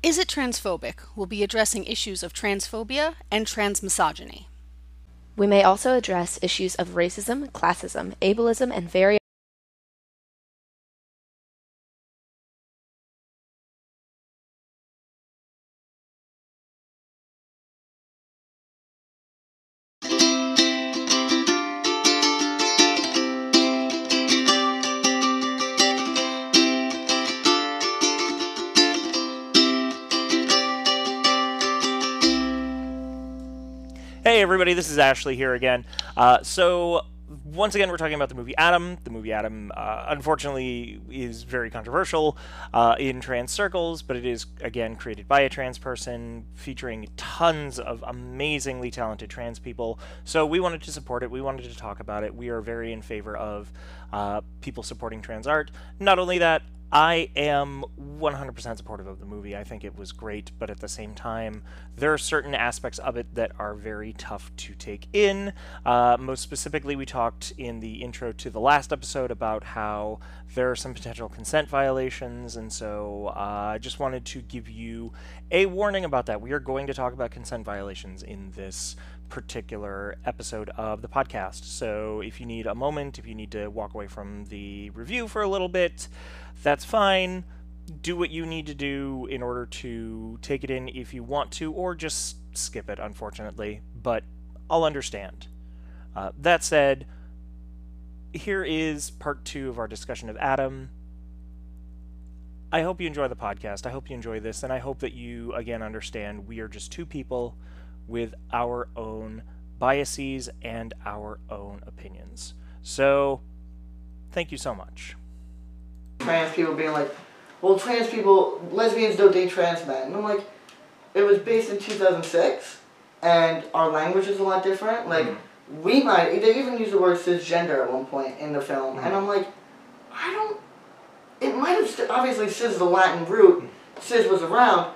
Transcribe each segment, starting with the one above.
Is It Transphobic will be addressing issues of transphobia and transmisogyny. We may also address issues of racism, classism, ableism, and various everybody, this is Ashley here again. Uh, so once again, we're talking about the movie Adam. The movie Adam, uh, unfortunately, is very controversial uh, in trans circles, but it is again created by a trans person, featuring tons of amazingly talented trans people. So we wanted to support it. We wanted to talk about it. We are very in favor of uh, people supporting trans art. Not only that, I am 100% supportive of the movie. I think it was great, but at the same time, there are certain aspects of it that are very tough to take in. Uh, most specifically, we talked in the intro to the last episode about how there are some potential consent violations, and so uh, I just wanted to give you a warning about that. We are going to talk about consent violations in this particular episode of the podcast. So if you need a moment, if you need to walk away from the review for a little bit, that's fine. Do what you need to do in order to take it in if you want to, or just skip it, unfortunately. But I'll understand. Uh, that said, here is part two of our discussion of Adam. I hope you enjoy the podcast. I hope you enjoy this, and I hope that you, again, understand we are just two people with our own biases and our own opinions. So, thank you so much trans people being like, well, trans people, lesbians don't date trans men. And I'm like, it was based in 2006, and our language is a lot different. Like, mm-hmm. We might, they even use the word cisgender at one point in the film, mm-hmm. and I'm like, I don't, it might have, st- obviously cis is the Latin root, cis was around,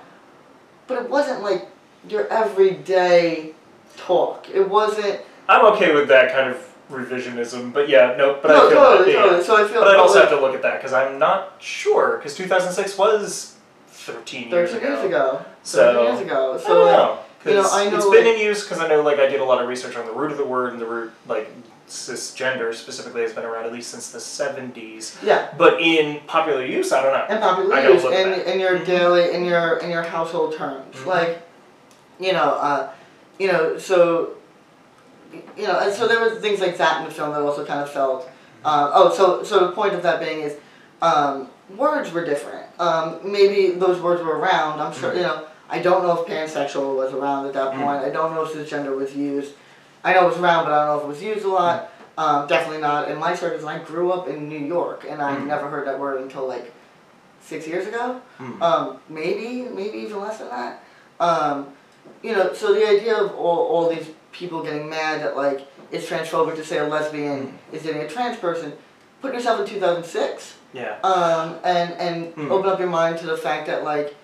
but it wasn't like your everyday talk. It wasn't. I'm okay with that kind of revisionism, but yeah, no, but no, I feel totally, that, totally. Yeah. So I feel. But I also have to look at that because I'm not sure because 2006 was 13 years 13 ago. years ago. So years ago. So I know. You know, I know it's like, been in use because I know like I did a lot of research on the root of the word and the root like cisgender specifically has been around at least since the 70s. Yeah. But in popular use, I don't know. In popular use, in, in your mm-hmm. daily, in your in your household terms, mm-hmm. like, you know, uh, you know, so you know, and so there were things like that in the film that also kind of felt. Uh, oh, so so the point of that being is, um, words were different. Um, maybe those words were around. I'm sure. Mm-hmm. You know, I don't know if pansexual was around at that mm-hmm. point. I don't know if cisgender was used. I know it was around, but I don't know if it was used a lot. Um, definitely not in my circles. I grew up in New York, and I mm. never heard that word until like six years ago. Mm. Um, maybe, maybe even less than that. Um, you know, so the idea of all, all these people getting mad that like it's transphobic to say a lesbian mm. is dating a trans person. Put yourself in 2006. Yeah. Um, and and mm. open up your mind to the fact that like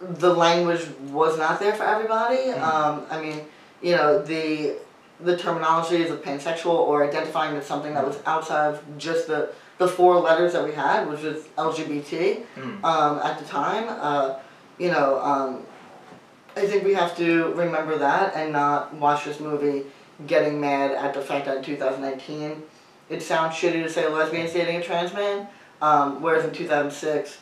the language was not there for everybody. Mm. Um, I mean, you know the the terminology is of pansexual or identifying as something that was outside of just the the four letters that we had, which was LGBT mm. um, at the time. Uh, you know, um, I think we have to remember that and not watch this movie getting mad at the fact that in 2019 it sounds shitty to say a lesbian's dating a trans man, um, whereas in 2006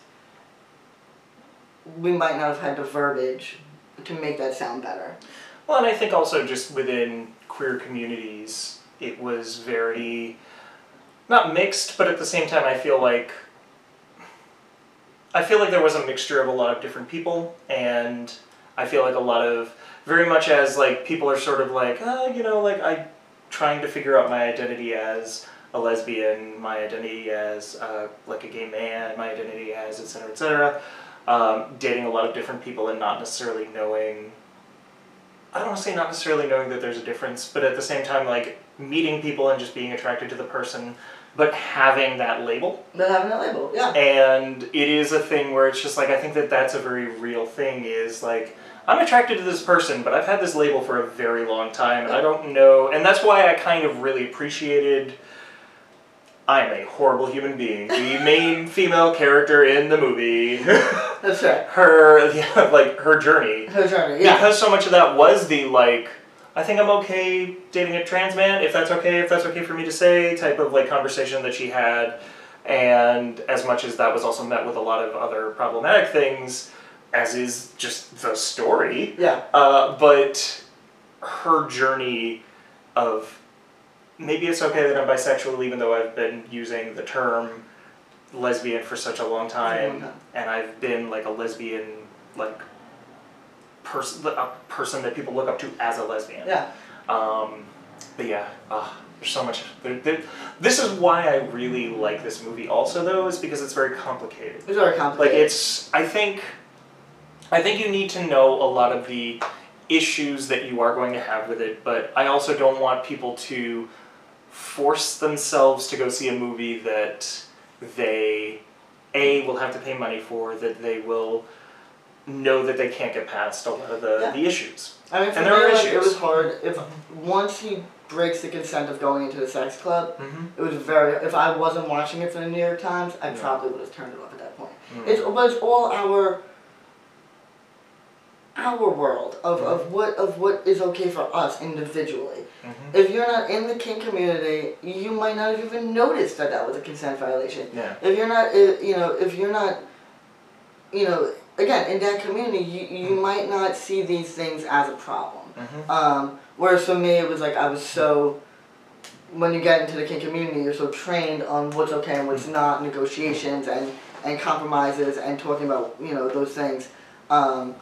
we might not have had the verbiage to make that sound better. Well, and I think also just within queer communities, it was very not mixed, but at the same time, I feel like I feel like there was a mixture of a lot of different people, and I feel like a lot of very much as like people are sort of like, oh, you know, like I trying to figure out my identity as a lesbian, my identity as uh, like a gay man, my identity as etc. etc. Um, dating a lot of different people and not necessarily knowing. I don't want to say not necessarily knowing that there's a difference, but at the same time, like meeting people and just being attracted to the person, but having that label. But having that label, yeah. And it is a thing where it's just like I think that that's a very real thing. Is like I'm attracted to this person, but I've had this label for a very long time, and I don't know. And that's why I kind of really appreciated I am a horrible human being. The main female character in the movie, That's right. her yeah, like her journey, Her journey. Yeah. because so much of that was the like. I think I'm okay dating a trans man, if that's okay, if that's okay for me to say, type of like conversation that she had. And as much as that was also met with a lot of other problematic things, as is just the story, yeah. uh, but her journey of maybe it's okay that I'm bisexual, even though I've been using the term lesbian for such a long time, and I've been like a lesbian, like person, a person that people look up to as a lesbian. Yeah. Um, but yeah, uh, there's so much. There, there, this is why I really like this movie. Also, though, is because it's very complicated. It's very complicated. Like it's, I think, I think you need to know a lot of the issues that you are going to have with it. But I also don't want people to force themselves to go see a movie that they a will have to pay money for that they will know that they can't get past a lot of the, Yeah. the issues. I mean, for and me, are like, it was hard. If once he breaks the consent of going into the sex club, Mm-hmm. it was very. If I wasn't watching it for the New York Times, I Yeah. probably would have turned it off at that point. Mm. It's but it's all our our world of, of what of what is okay for us individually. Mm-hmm. If you're not in the kink community, you might not have even noticed that that was a consent violation. Yeah. If you're not, if, you know, if you're not, you know, again in that community, you, you might not see these things as a problem. Mm-hmm. Um, whereas for me, it was like I was so. When you get into the kink community, you're so trained on what's okay and what's not, negotiations and and compromises and talking about you know those things. Um,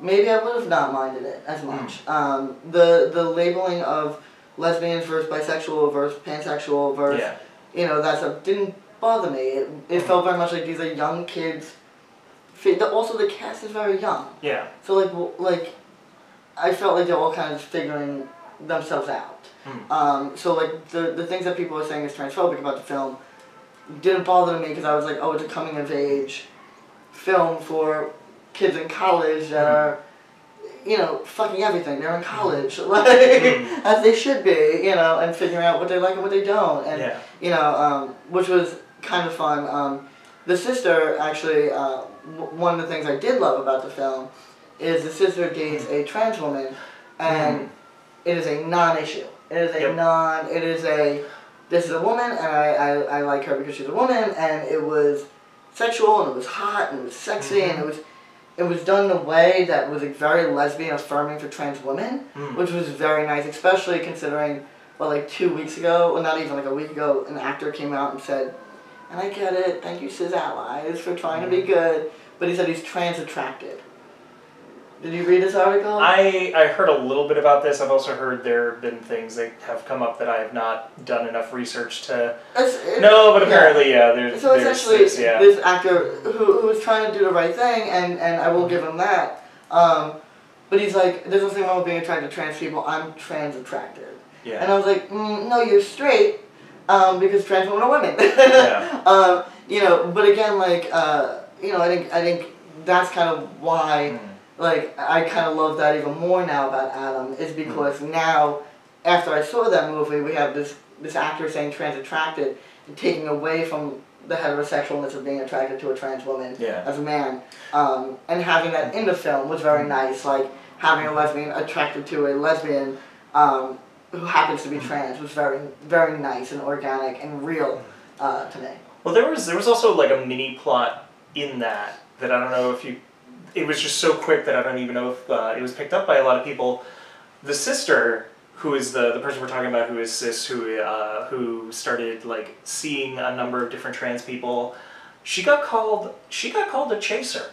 maybe I would have not minded it as much. Um, the the labeling of lesbian versus bisexual versus pansexual versus Yeah. you know that stuff didn't bother me. It, it felt very much like these are young kids. Also, the cast is very young. Yeah. So like like, I felt like they're all kind of figuring themselves out. Mm. Um, so like the the things that people are saying is transphobic about the film didn't bother me because I was like, oh, it's a coming of age film for kids in college that are, you know, fucking everything. They're in college, like Mhm. as they should be, you know, and figuring out what they like and what they don't, and Yeah. you know, um, which was kind of fun. Um, the sister actually, uh, w- one of the things I did love about the film is the sister dates a trans woman, and Mhm. it is a non-issue. It is a Yep. non. It is a. This is a woman, and I, I, I like her because she's a woman, and it was sexual, and it was hot, and it was sexy, and it was. It was done in a way that was like very lesbian affirming for trans women, Mm. which was very nice, especially considering, well, like two weeks ago, well, not even like a week ago, an actor came out and said, and I get it, thank you, cis allies, for trying to be Mm-hmm. good, but he said he's trans attracted. Did you read this article? I, I heard a little bit about this. I've also heard there have been things that have come up that I have not done enough research to. It- No, but apparently, yeah, there's, So there's essentially, this, yeah. this actor who, who was trying to do the right thing, and, and I will give him that. Um, but he's like, there's nothing wrong with being attracted to trans people. I'm trans attracted. Yeah. And. I was like, mm, no, you're straight, um, because trans women are women. Yeah. um, you know, but again, like, uh, you know, I think I think that's kind of why, Mm. Like, I kind of love that even more now about Adam is Mm. because now, after I saw that movie, we have this this actor saying trans attracted and taking away from the heterosexualness of being attracted to a trans woman Yeah. as a man, um, and having that in the film was very nice. Like having a lesbian attracted to a lesbian um, who happens to be trans was very very nice and organic and real uh, to me. Well, there was there was also like a mini plot in that that I don't know if you. It was just so quick that I don't even know if uh, it was picked up by a lot of people. The sister, who is the the person we're talking about, who is cis, who uh, who started like seeing a number of different trans people, she got called she got called a chaser.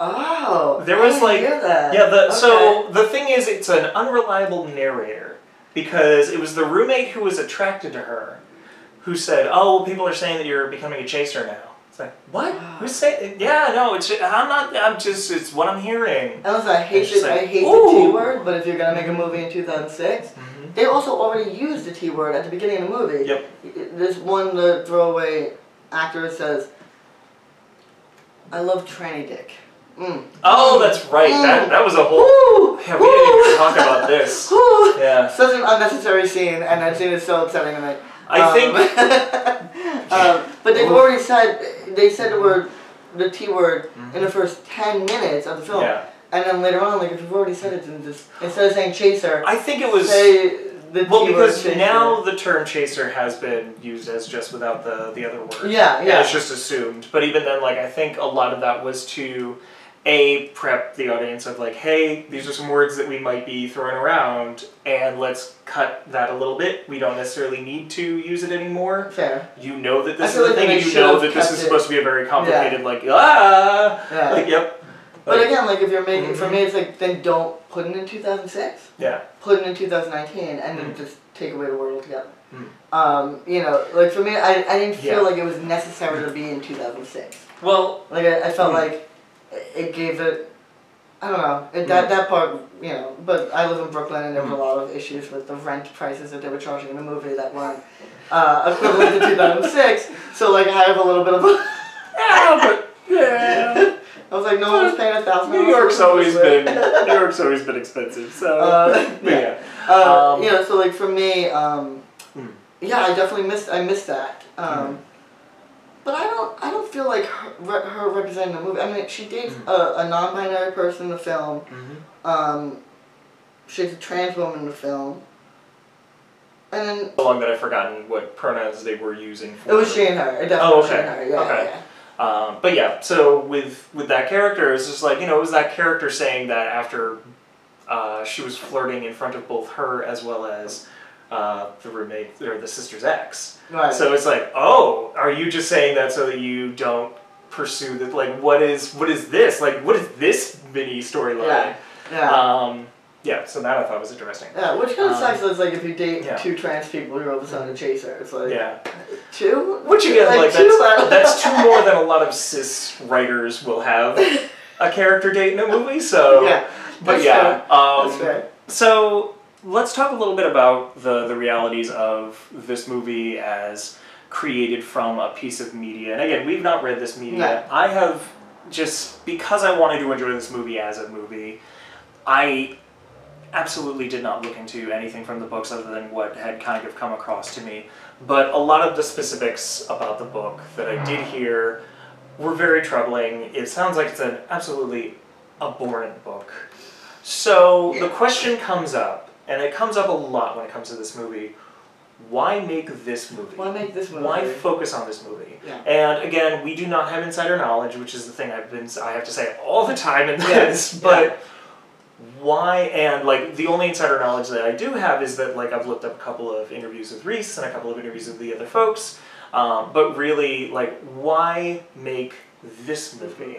Oh, There I was didn't like hear that. yeah. The Okay. so the thing is, it's an unreliable narrator because it was the roommate who was attracted to her, who said, "Oh, well, people are saying that you're becoming a chaser now." It's like what? Who's saying? Yeah, no, it's I'm not. I'm just it's what I'm hearing. And listen, I hate it. like, I hate the. T word, but if you're gonna make a movie in 2006, Mhm. they also already used the T word at the beginning of the movie. Yep. This one the throwaway actor says, "I love tranny dick." Mm. Oh, that's right. That Mm. that was a whole. Woo! Yeah, we didn't even talk about this. Yeah. Such an unnecessary scene, and that scene is so upsetting. And like, I Um, think um, but they've already said they said the word, the T word in the first ten minutes of the film, Yeah. and then later on, like if you've already said it, then just instead of saying chaser, I think it was say the well because chaser. now the term chaser has been used as just without the the other word. Yeah, And yeah. it's just assumed. But even then, like I think a lot of that was to a prep the audience of like, hey, these are some words that we might be throwing around, and let's cut that a little bit. We don't necessarily need to use it anymore. Fair. You know that this is feel the like thing, you know that this is it- supposed to be a very complicated, like ah, Yeah. like yep. But Like, again, like if you're making, for Mhm. me, it's like then don't put it in 2006. yeah, Put it in 2019, and then Mm. just take away the word altogether. Mm. Um, you know, like for me, I, I didn't feel Yeah. like it was necessary to be in 2006. well, Like I, I felt Mm. like it- gave it. I don't know. It, that Mm. that part, you know. But I live in Brooklyn, and there Mm. a lot of issues with the rent prices that they were charging in the movie that weren't uh, equivalent to 2006. So like I have a little bit of. a... yeah, but yeah. I was like, no one was paying a thousand. New York's always been New York's always been expensive, so Uh, yeah. yeah. Uh, Um, you know, so like for me, um, Hmm. yeah, I definitely missed. I missed that. Um, Hmm. But I don't. I don't feel like her, her representing the movie. I mean, she dates Hmm. a, a non-binary person in the film. Mhm. Um, she's a trans woman in the film. And then So long that I've forgotten what pronouns they were using for it was she and her. It definitely Oh, was she okay. and her. Yeah, Okay. yeah, yeah. Um, but yeah, so with with that character, it's just like you know, it was that character saying that after uh, she was flirting in front of both her as well as uh, the roommate or the sister's ex. Right. So it's like, oh, are you just saying that so that you don't pursue that? Like, what is what is this? Like, what is this mini storyline? Yeah. yeah. Um, yeah. So that I thought was interesting. yeah, which kind of um, sucks. Is like if you date yeah. two trans people, you're all of a sudden a chaser. It's like Yeah. two. Which again, like, two, that's, that's two more than a lot of cis writers will have a character date in a movie. So, Yeah. but yeah. Um, That's fair. So let's talk a little bit about the the realities of this movie as created from a piece of media. And again, we've not read this media. No. I have just because I wanted to enjoy this movie as a movie. I absolutely did not look into anything from the books other than what had kind of come across to me. But a lot of the specifics about the book that I did hear were very troubling. It sounds like it's an absolutely abhorrent book. So the question comes up, and it comes up a lot when it comes to this movie. Why make this movie? Why make this movie? Why focus on this movie? Yeah. And again, we do not have insider knowledge, which is the thing I've been I have to say all the time in Yeah. this. But why? And like the only insider knowledge that I do have is that like I've looked up a couple of interviews with Rhys and a couple of interviews with the other folks. Um, but really, like, why make this movie?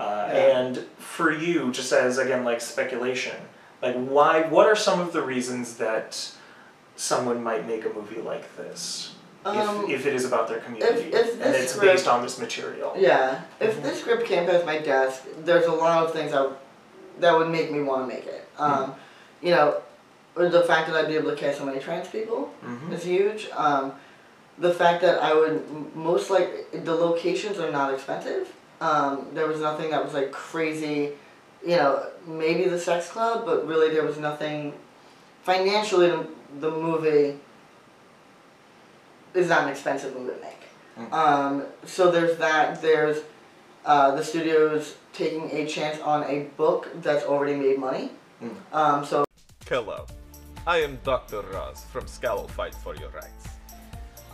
Uh, Yeah. And for you, just as again like speculation, like why? What are some of the reasons that someone might make a movie like this? Um, if, if it is about their community if and it's script- based on this material. Yeah, if Mhm. this script came past my desk, there's a lot of things I, that would make me want to make it. Um, You know, the fact that I'd be able to cast so many trans people hmm is huge. Um, the fact that I would most like the locations are not expensive. Um, there was nothing that was like crazy. You know, maybe the sex club, but really there was nothing. Financially, the, the movie is not an expensive movie to make. Mm. Um, so there's that. There's uh, the studios taking a chance on a book that's already made money. Mm. Um, so Hello, I am Dr. Raz from Scowl Fight for Your Rights.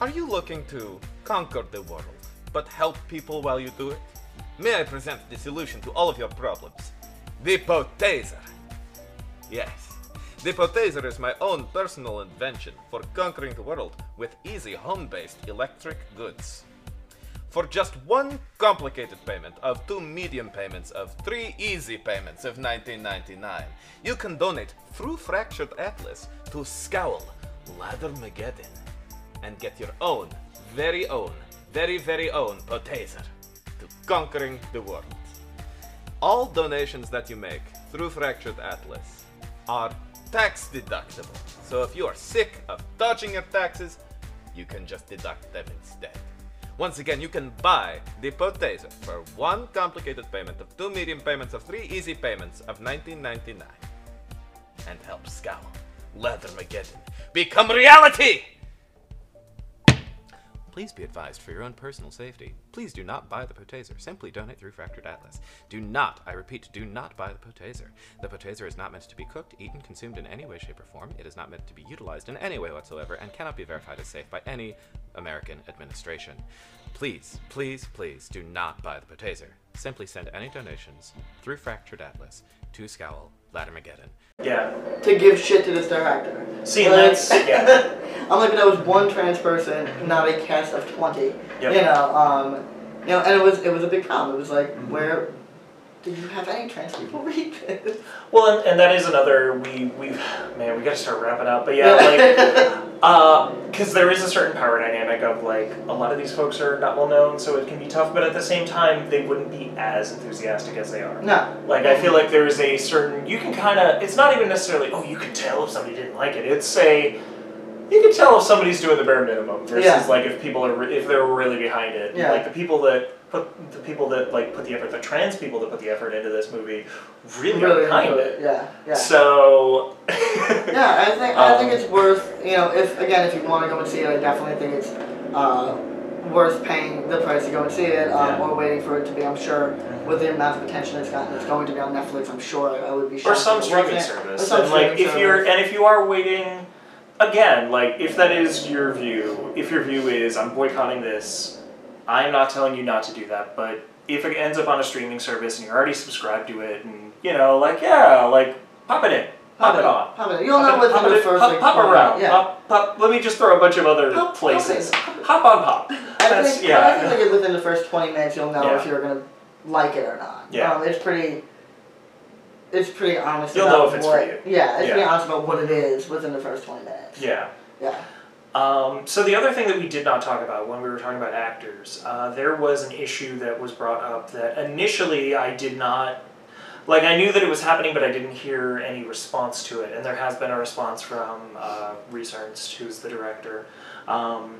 Are you looking to conquer the world, but help people while you do it? May I present the solution to all of your problems? The Potaser! Yes, the Potaser is my own personal invention for conquering the world with easy home based electric goods. For just one complicated payment of two medium payments of three easy payments of 1999, you can donate through Fractured Atlas to Scowl Laddermageddon and get your own, very own, very, very own Potaser to conquering the world. All donations that you make through Fractured Atlas are tax deductible. So if you are sick of dodging your taxes, you can just deduct them instead. Once again, you can buy the Potaser for one complicated payment of two medium payments of three easy payments of 1999 and help Scowl Leathermageddon become reality! Please be advised for your own personal safety. Please do not buy the potaser. Simply donate through Fractured Atlas. Do not, I repeat, do not buy the potaser. The potaser is not meant to be cooked, eaten, consumed in any way, shape, or form. It is not meant to be utilized in any way whatsoever and cannot be verified as safe by any American administration. Please, please, please do not buy the potaser. Simply send any donations through Fractured Atlas to Scowl, Laddermageddon. Yeah. to give shit to this director. See, Like- that's yeah. I'm like that was one trans person, not a cast of twenty. Yep. You know, um, you know, and it was it was a big problem. It was like, Mm-hmm. where did you have any trans people read this? Well, and, and that is another we we man we got to start wrapping up. But yeah, like uh, because there is a certain power dynamic of like a lot of these folks are not well known, so it can be tough. But at the same time, they wouldn't be as enthusiastic as they are. no. Like I feel like there is a certain you can kind of it's not even necessarily oh you can tell if somebody didn't like it. It's a you can tell if somebody's doing the bare minimum versus Yeah. like if people are if they're really behind it. Yeah. Like the people that put the people that like put the effort, the trans people that put the effort into this movie, really, are Really enjoyed it. Yeah, yeah. So Yeah, I think I think Um, it's worth you know if again if you want to go and see it, I definitely think it's uh, worth paying the price to go and see it um, Yeah. or waiting for it to be. I'm sure with the amount of attention it's gotten, it's going to be on Netflix. I'm sure I would be or some streaming service. Or some and like streaming if you're service. and if you are waiting again, like if that is your view, if your view is I'm boycotting this, I'm not telling you not to do that, but if it ends up on a streaming service and you're already subscribed to it and you know, like yeah, like pop it in. Pop, it on. Pop it. You'll Pop know it- pop within the it- first pop, like pop around. Yeah. Pop, pop, let me just throw a bunch of other Pop- pop places. it, pop. Hop on pop. I think, yeah. I think like within the first twenty minutes, you'll know Yeah. if you're gonna like it or not. Yeah. Um, it's pretty. It's pretty honest. You'll about know if it's for you. Yeah, it's pretty honest about what it is within the first twenty minutes. yeah. Yeah. Um, so the other thing that we did not talk about when we were talking about actors, uh, there was an issue that was brought up that initially I did not, like I knew that it was happening, but I didn't hear any response to it, and there has been a response from uh, Rhys Ernst, who's the director. Um,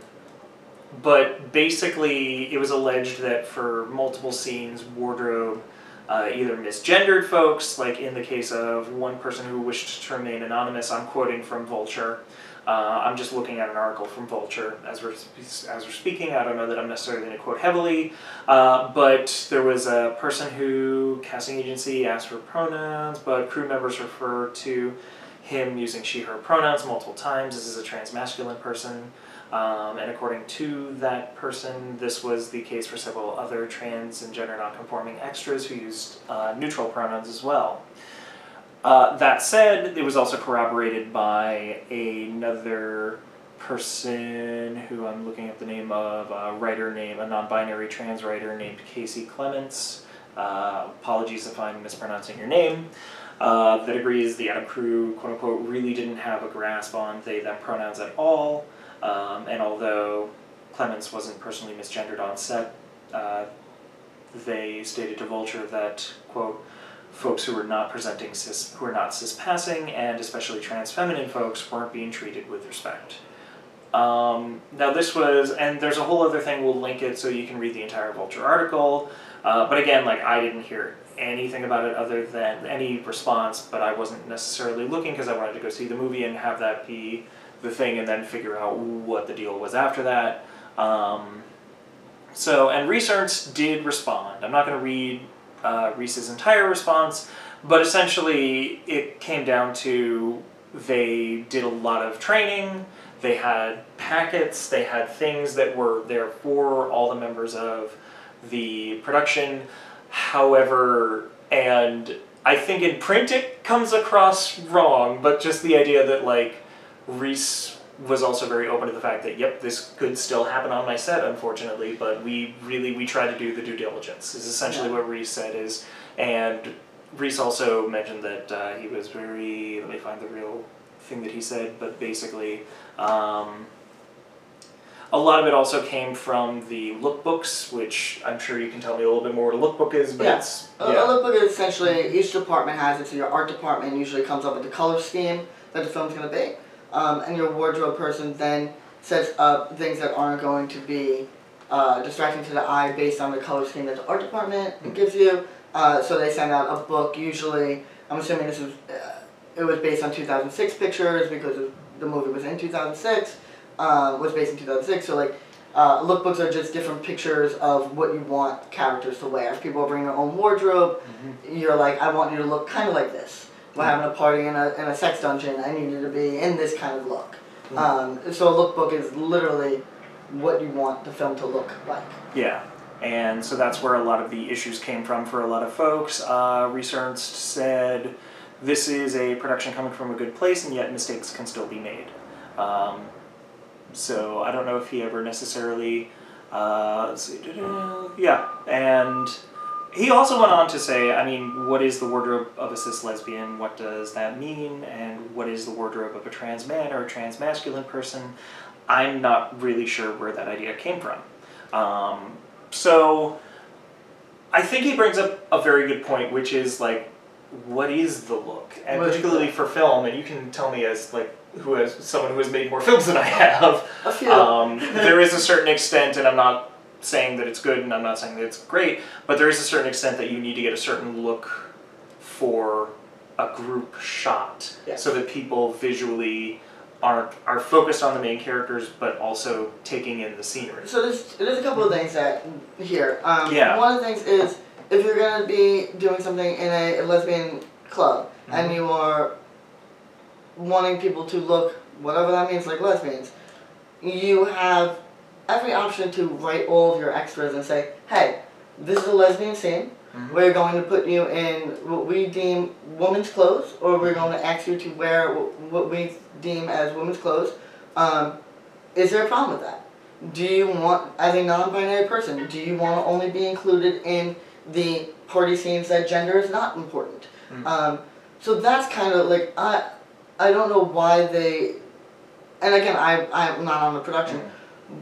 but basically, it was alleged that for multiple scenes, wardrobe uh, either misgendered folks, like in the case of one person who wished to remain anonymous. I'm quoting from Vulture. Uh, I'm just looking at an article from Vulture as we're as we're speaking. I don't know that I'm necessarily going to quote heavily, uh, but there was a person who casting agency asked for pronouns, but crew members refer to him using she/her pronouns multiple times. This is a trans masculine person. Um, and according to that person, this was the case for several other trans and gender nonconforming extras who used uh, neutral pronouns as well. Uh, that said, it was also corroborated by another person who I'm looking at the name of, a writer named, a non binary trans writer named Casey Clements. Uh, apologies if I'm mispronouncing your name. Uh, that agrees the Adam crew, quote unquote, really didn't have a grasp on they them pronouns at all. Um, and although Clements wasn't personally misgendered on set, uh, they stated to Vulture that, quote, folks who were not presenting cis, who were not cis passing, and especially trans feminine folks, weren't being treated with respect. Um, now, this was, and there's a whole other thing, we'll link it so you can read the entire Vulture article. Uh, but again, like, I didn't hear anything about it other than any response, but I wasn't necessarily looking because I wanted to go see the movie and have that be the thing and then figure out what the deal was after that. Um, so, and Rhys Ernst did respond. I'm not going to read uh, Rhys's entire response, but essentially it came down to they did a lot of training, they had packets, they had things that were there for all the members of the production. However, and I think in print it comes across wrong, but just the idea that like Rhys was also very open to the fact that yep, this could still happen on my set, unfortunately, but we really we try to do the due diligence. Is essentially Yeah. what Rhys said is, and Rhys also mentioned that uh, he was very. Let me find the real thing that he said, but basically. Um, a lot of it also came from the lookbooks, which I'm sure you can tell me a little bit more what a lookbook is, but Yeah. it's A, a lookbook is essentially each department has it. So your art department usually comes up with the color scheme that the film's going to be, um, and your wardrobe person then sets up things that aren't going to be uh, distracting to the eye based on the color scheme that the art department gives you. Uh, so they send out a book. Usually, I'm assuming this is uh, it was based on 2006 pictures because the movie was in 2006. Uh, was based in 2006. So like uh, lookbooks are just different pictures of what you want characters to wear. If people bringing their own wardrobe, you're like, I want you to look kind of like this. We're having a party in a, in a sex dungeon. I need you to be in this kind of look. Um, so a lookbook is literally what you want the film to look like. Yeah, and so that's where a lot of the issues came from for a lot of folks. Uh, Research said this is a production coming from a good place, and yet mistakes can still be made. Um, so I don't know if he ever necessarily. Uh, yeah, and he also went on to say, I mean, what is the wardrobe of a cis lesbian? What does that mean? And what is the wardrobe of a trans man or a trans masculine person? I'm not really sure where that idea came from. Um, so I think he brings up a very good point, which is like, what is the look, and What particularly for film, and you can tell me as like who has someone who has made more films than I have. A few. Um, there is a certain extent, and I'm not saying that it's good, and I'm not saying that it's great, but there is a certain extent that you need to get a certain look for a group shot, Yeah. so that people visually aren't are focused on the main characters, but also taking in the scenery. So there's there's a couple of things that here. Um, Yeah. One of the things is if you're gonna be doing something in a, lesbian club and you are wanting people to look whatever that means like lesbians, you have every option to write all of your extras and say, hey, this is a lesbian scene. Mhm. We're going to put you in what we deem women's clothes, or we're going to ask you to wear what we deem as women's clothes. Um, is there a problem with that? Do you want, as a non-binary person, do you want to only be included in the party scenes that gender is not important? Mhm. Um, so that's kind of like I, I don't know why they, and again I I'm not on the production,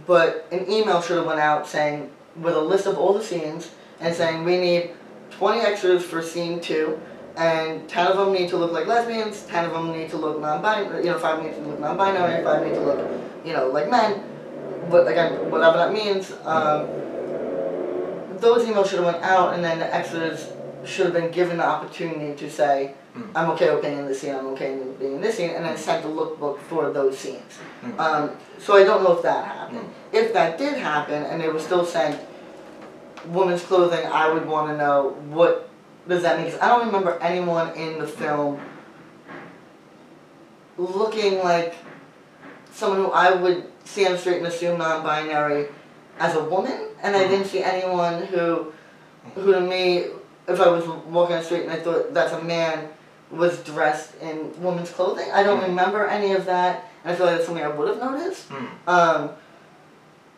but an email should have went out saying with a list of all the scenes and saying we need 20 extras for scene two. And 10 of them need to look like lesbians, 10 of them need to look non-binary, you know, 5 need to look non-binary, 5 need to look, you know, like men but again, whatever that means, um, those emails should have went out, and then the extras should have been given the opportunity to say, Mm. "I'm okay with being in this scene. I'm okay with being in this scene," and then sent the lookbook for those scenes. Mm. Um, so I don't know if that happened. If that did happen, and they were still sent women's clothing, I would want to know what does that mean? Because I don't remember anyone in the film looking like someone who I would see on the street and assume non-binary as a woman, and I didn't see anyone who, who to me, if I was walking on the street and I thought that's a man, was dressed in woman's clothing. I don't Mm. remember any of that, and I feel like that's something I would have noticed. Mm. Um,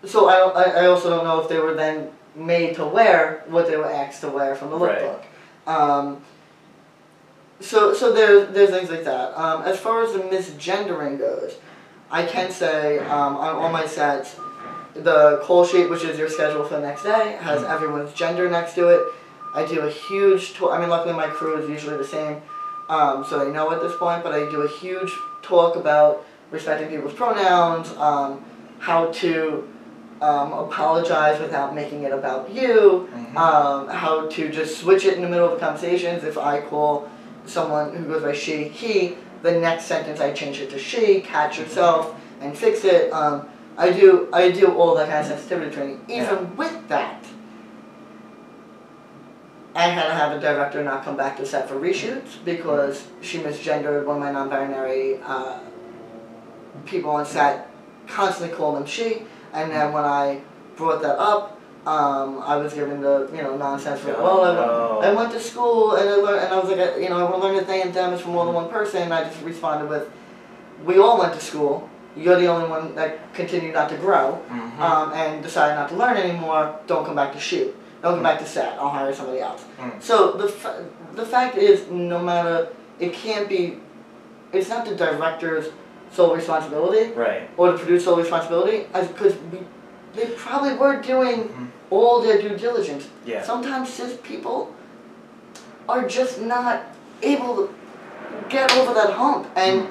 so I, I, also don't know if they were then made to wear what they were asked to wear from the Right. lookbook. Um, so so there's there's things like that. Um, as far as the misgendering goes, I can say um, on all my sets, the call sheet, which is your schedule for the next day, has everyone's gender next to it. I do a huge talk. I mean, luckily my crew is usually the same, um, so I know at this point. But I do a huge talk about respecting people's pronouns, um, how to um, apologize without making it about you, Mhm. um, how to just switch it in the middle of the conversations. If I call someone who goes by she, he, the next sentence I change it to she, catch yourself, and fix it. Um, I do I do all that kind of sensitivity training. Even Yeah. with that, I had to have a director not come back to set for reshoots because she misgendered one of my non-binary uh, people on set. Constantly called them she, and then when I brought that up, um, I was given the you know nonsense from Oh, well, I, no. I went to school and I learned, and I was like, I- you know, I want to learn that they and them is from more than one person. And I just responded with, we all went to school. You're the only one that continued not to grow Mhm. um, and decided not to learn anymore. Don't come back to shoot. Don't come back to set. I'll hire somebody else. Mm. So the fa- the fact is, no matter it can't be, it's not the director's sole responsibility Right. or the producer's sole responsibility, as because they probably were doing Mhm. all their due diligence. Yeah. Sometimes cis people are just not able to get over that hump, and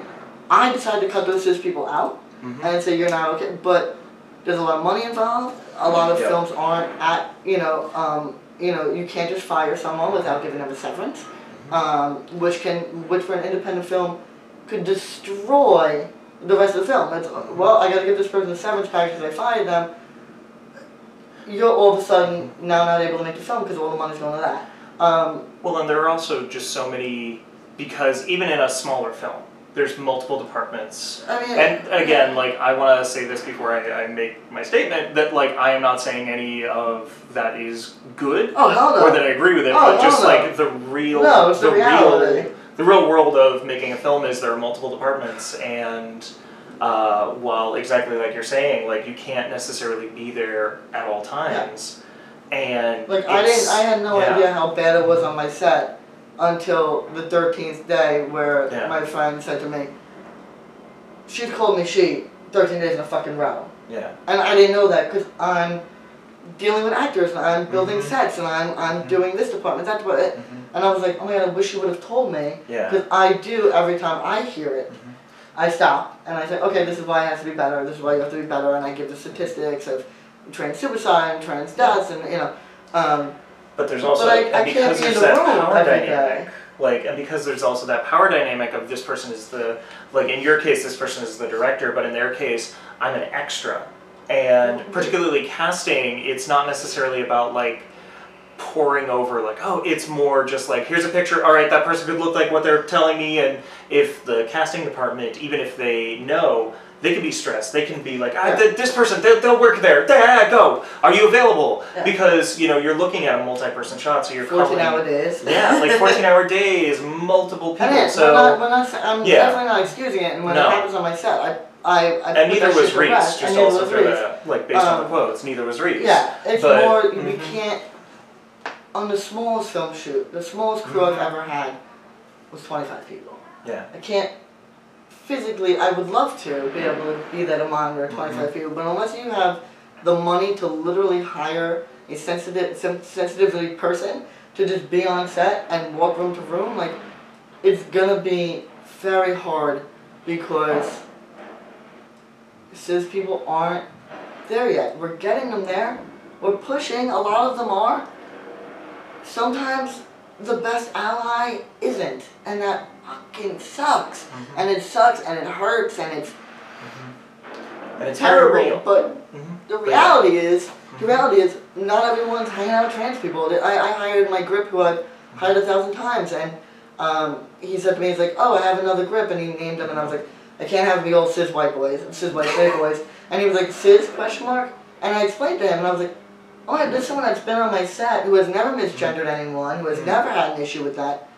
I decided to cut those cis people out Mhm. and say you're not okay. But there's a lot of money involved. A lot of Yeah. films aren't at you know um, you know you can't just fire someone without giving them a severance, um, which can which for an independent film could destroy the rest of the film. It's well I got to give this person a severance package because I fired them. you're all of a sudden now not able to make the film because all the money's going to that. Um, Well, and there are also just so many because even in a smaller film, there's multiple departments. I mean, And again, like I want to say this before I, I make my statement that like I am not saying any of that is good oh no. or that I agree with it, Oh, but just no. like the real, No, it's the real, the real world of making a film is there are multiple departments and. Uh, while exactly like you're saying, like you can't necessarily be there at all times, and Like I didn't, I had no yeah. idea how bad it was on my set until the thirteenth day, where Yeah. my friend said to me, she called me she thirteen days in a fucking row," Yeah, and I didn't know that because I'm dealing with actors and I'm building Mhm. sets and I'm I'm Mhm. doing this department, that department, Mhm. and I was like, "Oh my god, I wish you would have told me," yeah. because I do every time I hear it. Mhm. I stop and I say, okay, this is why it has to be better. This is why you have to be better, and I give the statistics of trans suicide and trans deaths, and you know. Um, But there's also, But I- and I because can't be there's the that room power every dynamic, day. like, and because there's also that power dynamic of this person is the, like, in your case, this person is the director, but in their case, I'm an extra. And mm-hmm. particularly casting, it's not necessarily about, like, pouring over, like, oh, it's more just like, here's a picture, all right, that person could look like what they're telling me, and if the casting department, even if they know, they can be stressed. They can be like, ah, th- this person, they'll, they'll work there. Yeah, go. Are you available? Yeah. Because you know you're looking at a multi-person shot, so you're 14 covering- hour days. Yeah, like 14 hour days, multiple people. it, So we're not, we're not, I'm Yeah. definitely not excusing it, and when No. it happens on my set, I, I, I and neither was Rhys. Just and also throw that, like based on the Um, quotes, neither was Rhys. Yeah, it's But- more, we Mhm. can't, on the smallest film shoot, the smallest crew I've Mhm. ever had was 25 people. Yeah. I can't physically. I would love to be able to be that to monitor 25 Mm-hmm. people, but unless you have the money to literally hire a sensitive, sen- sensitivity person to just be on set and walk room to room, like it's gonna be very hard because cis people aren't there yet. We're getting them there. We're pushing. A lot of them are. Sometimes the best ally isn't, and that fucking sucks. Mm-hmm. And it sucks, and it hurts, and it's And it's terrible. But Mhm. the reality is, the reality is, not everyone's hanging out with trans people. I, I hired my grip who I've hired a thousand times, and um, he said to me, he's like, oh, I have another grip, and he named him, and I was like, I can't have the old cis white boys, cis white gay boys, and he was like, cis, question mark? And I explained to him, and I was like, oh, yeah, this is someone that's been on my set, who has never misgendered anyone, who has Mhm. never had an issue with that,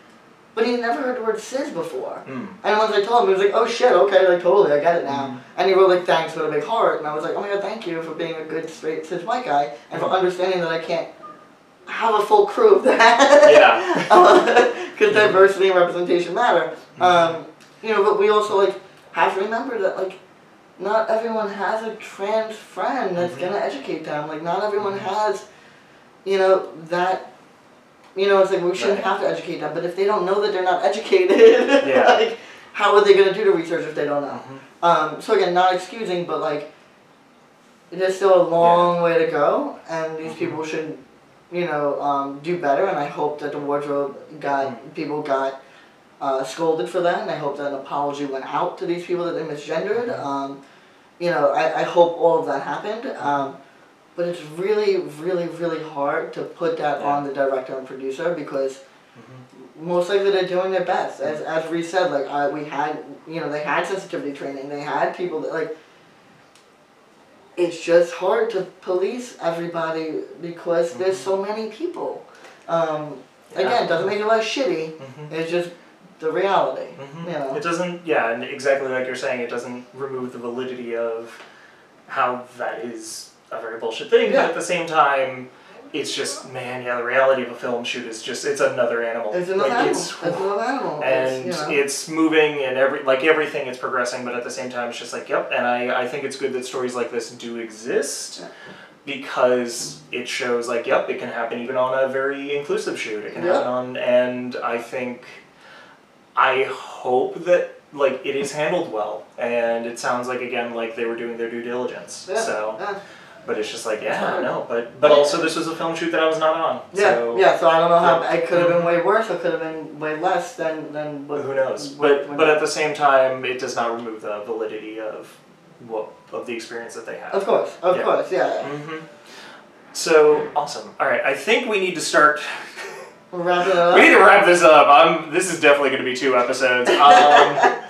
but he's never heard the word cis before. Mm. And once I told him, he was like, oh shit, okay, like totally, I get it now. Mhm. And he wrote like thanks with a big heart, and I was like, oh my god, thank you for being a good straight cis white guy, and for Mhm. understanding that I can't have a full crew of that. Yeah. Because diversity and representation matter. Mm-hmm. Um, you know, but we also like have to remember that like not everyone has a trans friend that's Mhm. gonna educate them. Like not everyone has, you know, that. You know, it's like we shouldn't Right. have to educate them, but if they don't know that they're not educated, Yeah. like how are they gonna do the research if they don't know? Mhm. Um, so again, not excusing, but like, there's still a long way to go, and these Mhm. people should, you know, um, do better. And I hope that the wardrobe got Mhm. people got uh, scolded for that, and I hope that an apology went out to these people that they misgendered. Mhm. Um, you know, I, I hope all of that happened. Um, but it's really, really, really hard to put that Yeah. on the director and producer because Mhm. most likely they're doing their best. As as Rhys said, like uh, we had, you know, they had sensitivity training. They had people that like. It's just hard to police everybody because there's so many people. Um, Yeah. Again, doesn't make it less shitty. Mhm. It's just the reality. Mhm. You know. It doesn't, yeah, and exactly like you're saying, it doesn't remove the validity of how that is a very bullshit thing. Yeah. But at the same time, it's just, man, yeah, the reality of a film shoot is just, it's another animal. It's another like, animal. It's, It's another animal. and it's, you know. it's moving and every like everything is progressing, but at the same time, it's just like, yep. And I, I think it's good that stories like this do exist. Yeah. Because it shows like, yep, it can happen even on a very inclusive shoot. It can Yeah. happen on, and I think I hope that like it is handled well, and it sounds like again like they were doing their due diligence. yeah, So, yeah. but it's just like yeah, no, but but also this was a film shoot that I was not on. Yeah, so, yeah. So I don't know how Yeah. it could have been way worse. It could have been way less than than. What, Who knows? what- But but at the same time, it does not remove the validity of what of the experience that they had. of course, of Yeah. course, yeah. hmm So awesome. All right, I think we need to start. Wrapping it up. We need to wrap this up. I'm. This is definitely going to be two episodes. Um,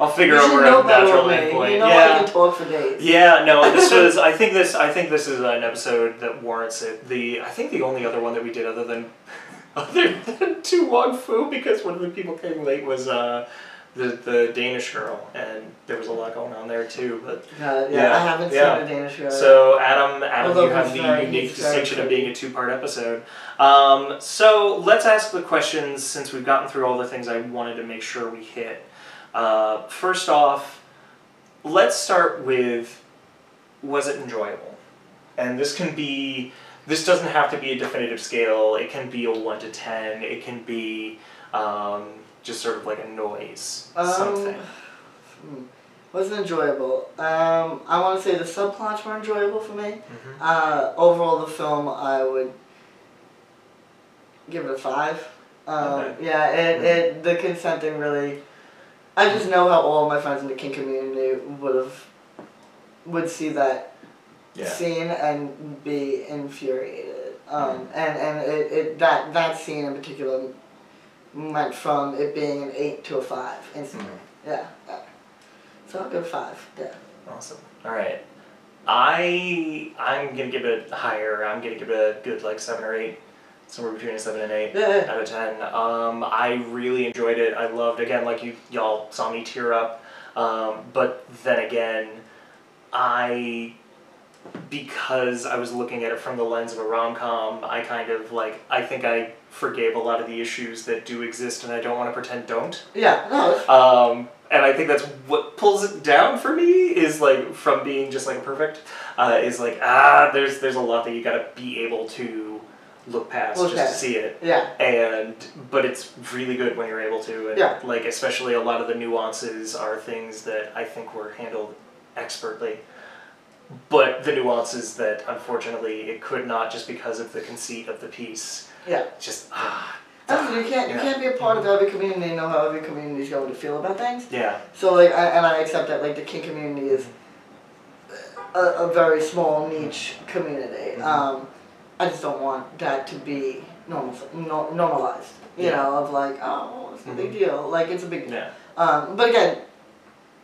I'll figure you out where natural endpoint. You know yeah. I can talk for days. Yeah, no, this was. I think this. I think this is an episode that warrants it. The I think the only other one that we did other than other than Tu Wong Fu because one of the people came late was uh, the the Danish girl, and there was a lot going on there too. But Uh, yeah, Yeah, I haven't yeah. seen the Danish Girl. so Adam, Adam, Although you have the unique distinction of being a two-part episode. Um, so let's ask the questions since we've gotten through all the things I wanted to make sure we hit. Uh, first off, let's start with was it enjoyable? And this can be this doesn't have to be a definitive scale. It can be a one to ten. It can be um, just sort of like a noise, Um, something. hmm, wasn't enjoyable. Um, I want to say the subplots were enjoyable for me. Mhm. Uh, overall, the film I would give it a five. Um, Okay. Yeah, it, it the consent thing really. I just know how all my friends in the kink community would have would see that Yeah. scene and be infuriated. Um, and and it, it that that scene in particular went from it being an eight to a five instantly. Yeah, yeah. So I'll go five. Yeah. Awesome. All right. I I'm gonna give it higher. I'm gonna give it a good like seven or eight, somewhere between a seven and eight Yeah. out of ten. Um, I really enjoyed it. I loved again, like you y'all saw me tear up. Um, but then again, I because I was looking at it from the lens of a rom com, I kind of like I think I forgave a lot of the issues that do exist, and I don't want to pretend don't. Yeah. No. Um, and I think that's what pulls it down for me is like from being just like perfect, uh, is like ah, there's there's a lot that you gotta be able to look past Look just to see it. yeah. And but it's really good when you're able to, and Yeah. like especially a lot of the nuances are things that I think were handled expertly. But the nuances that unfortunately it could not just because of the conceit of the piece. Yeah. Just ah, Absolutely. You can't you Yeah. can't be a part of every community and know how every community is going to feel about things. yeah. So like, I, and I accept that like the kink community is a, a very small niche community. Mhm. Um, I just don't want that to be normal, no, normalized. You Yeah. know, of like, oh, it's a big Mhm. deal. Like it's a big. Yeah. Um, but again,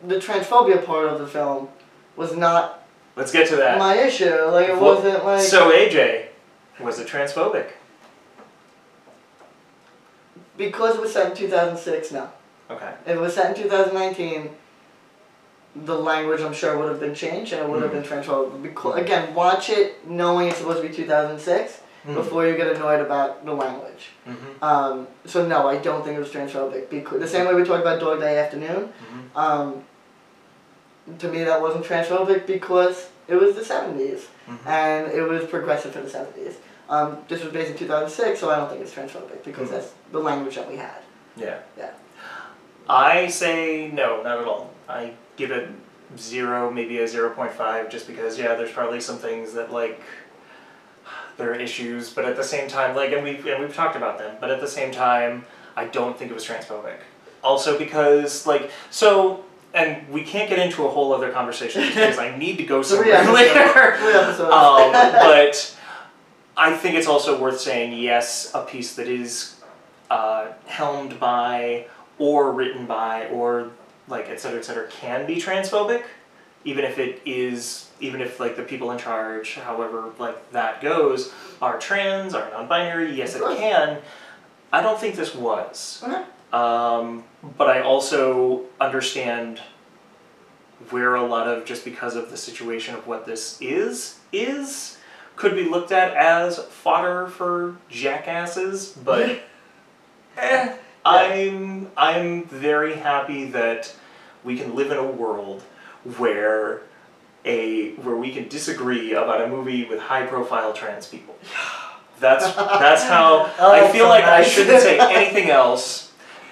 the transphobia part of the film was not Let's get to that. my issue. Like it Well, wasn't like. So AJ, was it transphobic? because it was set in 2006, no. Okay. If it was set in 2019, the language I'm sure would have been changed and it would have been transphobic. Because, again, watch it knowing it's supposed to be 2006 before you get annoyed about the language. Mm-hmm. Um, so no, I don't think it was transphobic. Because the same way we talked about Dog Day Afternoon, Mhm. um, to me that wasn't transphobic because it was the 70s Mhm. and it was progressive for the 70s. Um, this was based in 2006, so I don't think it's transphobic because Mhm. that's the language that we had. Yeah. Yeah. I say no, not at all. I give it zero, maybe a zero point five, just because yeah, there's probably some things that like there are issues, but at the same time, like, and we've and we've talked about them, but at the same time, I don't think it was transphobic. Also because like so. And we can't get into a whole other conversation because I need to go somewhere episodes. later. Um, but I think it's also worth saying yes, a piece that is uh, helmed by or written by or like et cetera, et cetera, can be transphobic, even if it is, even if like the people in charge, however like that goes, are trans, are non-binary. Yes, it can. I don't think this was. Okay. Um, but I also understand where a lot of just because of the situation of what this is is could be looked at as fodder for jackasses, but eh, I'm I'm very happy that we can live in a world where a where we can disagree about a movie with high profile trans people. That's that's how Oh, I feel so like I shouldn't say anything else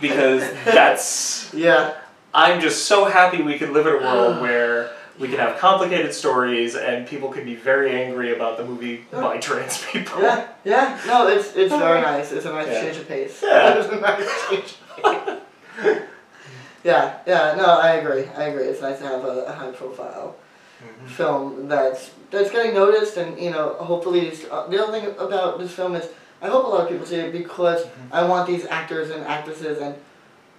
because that's Yeah. I'm just so happy we can live in a world where we can have complicated stories and people can be very angry about the movie by trans people. Yeah. Yeah. No, it's it's very nice. It's a nice Yeah. change of pace. Yeah. It's a nice change of pace. yeah. Yeah. No, I agree. I agree. It's nice to have a, a high profile film that's that's getting noticed, and you know, hopefully, uh, the other thing about this film is I hope a lot of people see it because mm-hmm. I want these actors and actresses and.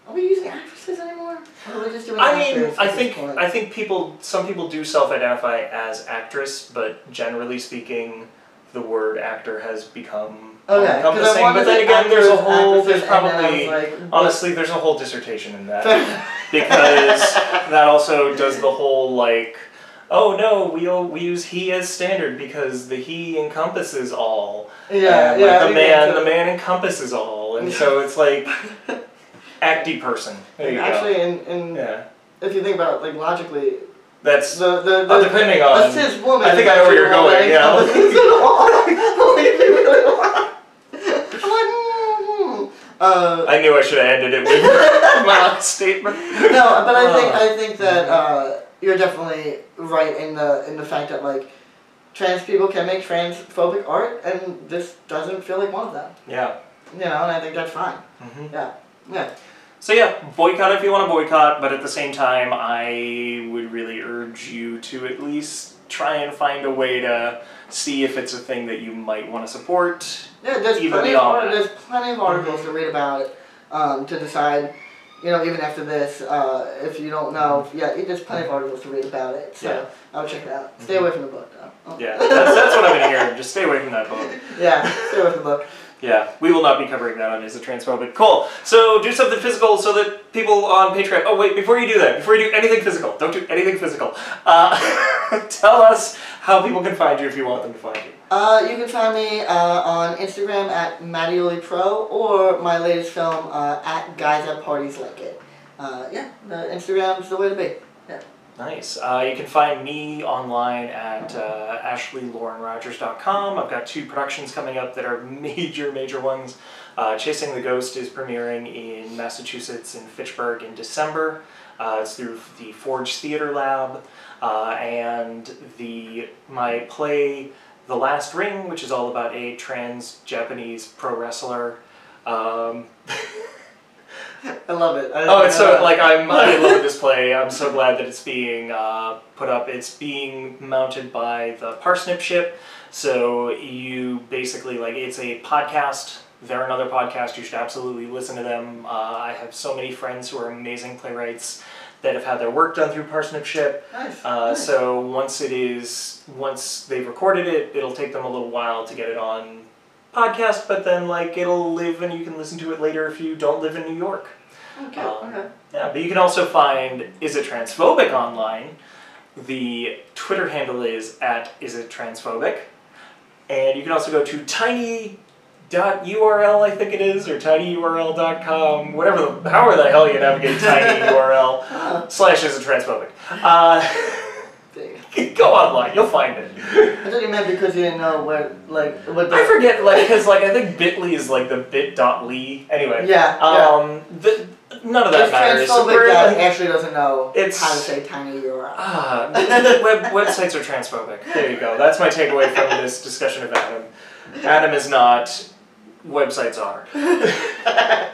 Are we using actresses anymore? Or are we just doing I mean, I think? I think people some people do self-identify as actress, but generally speaking, the word actor has become Okay, 'cause I encompassing. But then again, there's a whole there's and then I probably like, honestly there's a whole dissertation in that because that also does the whole like. Oh no, we we use he as standard because the he encompasses all. Yeah, and, yeah, Like, the man, the man encompasses all, and so it's like acty person. There you Actually, in, in go. Yeah, if you think about it, like logically, that's the the, the depending on. a cis woman. I think I know where you're going, yeah. encompasses it all. Like, you really want- I'm like, mm-hmm. uh, I knew I should have ended it with my last statement. no, but I think I think that uh, you're definitely right in the in the fact that like trans people can make transphobic art, and this doesn't feel like one of them. Yeah. You know, and I think that's fine. hmm Yeah, yeah. So yeah, boycott if you want to boycott, but at the same time, I would really urge you to at least try and find a way to see if it's a thing that you might want to support. Yeah, there's plenty of beyond art, that. there's plenty of articles to read about it um, to decide. You know, even after this, uh, if you don't know, yeah, there's plenty of articles to read about it. So Yeah. I'll check it out. Stay away from the book, though. Oh. Yeah, that's, that's what I've been hearing. Just stay away from that book. Yeah, stay away from the book. Yeah, we will not be covering that on Is It Transphobic. Cool. So do something physical so that people on Patreon. Oh wait, before you do that, before you do anything physical, don't do anything physical. Uh, tell us how people can find you if you want them to find you. Uh, you can find me uh, on Instagram at Mattioli Pro or my latest film uh, at Guys at Parties Like It. Uh, yeah, the Instagram's the way to be. Nice. Uh, you can find me online at uh, ashleylaurenrogers.com. I've got two productions coming up that are major, major ones. Uh, Chasing the Ghost is premiering in Massachusetts in Fitchburg in December. Uh, it's through the Forge Theater Lab. Uh, and the my play, The Last Ring, which is all about a trans Japanese pro wrestler. Um, I love it. I, Oh, it's so like I'm I love this play. I'm so glad that it's being uh, put up. It's being mounted by the Parsnip Ship. So you basically like it's a podcast. They're another podcast. You should absolutely listen to them. Uh, I have so many friends who are amazing playwrights that have had their work done through Parsnip Ship. Nice. Uh, nice. so once it is, once they've recorded it, it'll take them a little while to get it on podcast, but then like it'll live and you can listen to it later if you don't live in New York. Okay, um, okay. Yeah, but you can also find Is It Transphobic online. The Twitter handle is at Is It Transphobic. And you can also go to tiny.url, I think it is, or tinyurl.com, whatever the, however the hell you navigate tinyurl slash Is It Transphobic. Uh, Go online, you'll find it. I thought you meant because you didn't know what, like, what the. I forget, like, because, like, I think bit.ly is, like, the bit.ly. Anyway. Yeah, yeah. Um, the, none of that It's matters. transphobic that like, Ashley doesn't know It's- how to say tiny URL. Ah, web, websites are transphobic. There you go. That's my takeaway from this discussion of Adam. Adam is not. Websites are.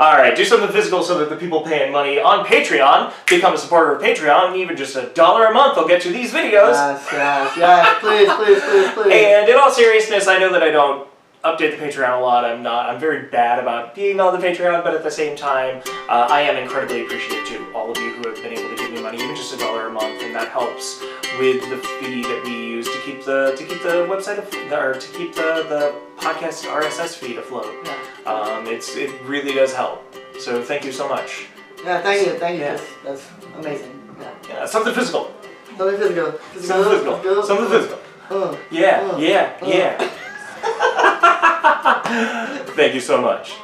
All right, do something physical so that the people paying money on Patreon become a supporter of Patreon. Even just a dollar a month will get you these videos. Yes, yes, yes. Please, please, please, please. And in all seriousness, I know that I don't update the Patreon a lot. I'm not. I'm very bad about being on the Patreon, but at the same time, uh, I am incredibly appreciative to all of you who have been able to give me money, even just a dollar a month, and that helps with the fee that we use to keep the to keep the website or to keep the the podcast RSS feed afloat. Yeah. Um, it's it really does help. So thank you so much. Yeah, thank you, thank you. Yeah. That's, that's amazing. Yeah. Yeah, something physical. Something physical. Something physical. Something physical. Uh, Yeah, Uh, yeah, uh. yeah. Thank you so much.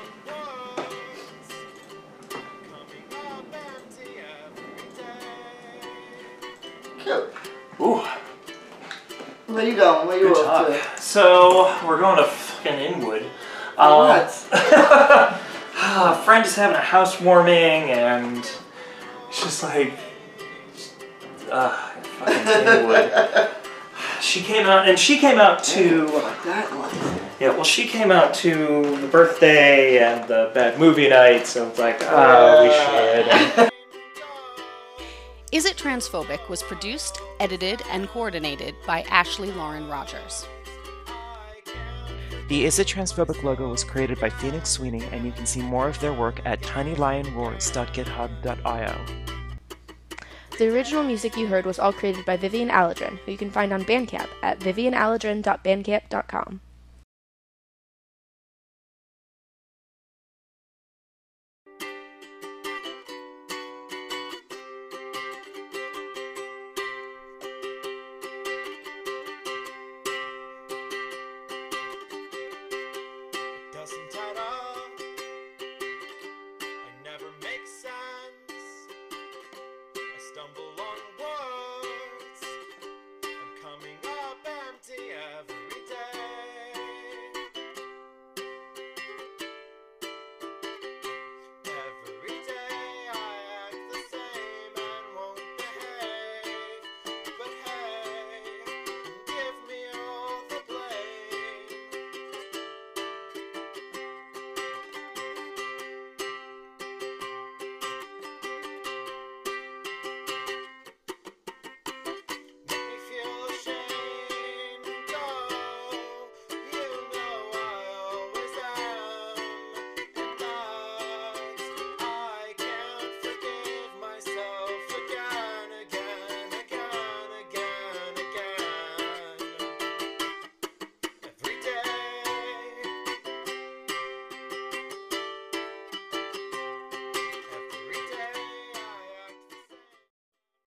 cute. Ooh, Where you going? Where you good off talk. So we're going to fucking Inwood. To? Um, a friend is having a housewarming, and it's just like, uh, fucking She came out, and she came out to. Fuck that one. Yeah, well, she came out to the birthday and the bad movie night, so it's like, oh, we should. Is It Transphobic was produced, edited, and coordinated by Ashley Lauren Rogers. The Is It Transphobic logo was created by Phoenix Sweeney, and you can see more of their work at tinylionroars.github.io. The original music you heard was all created by Vivian Alladrin, who you can find on Bandcamp at vivianaladrin.bandcamp.com.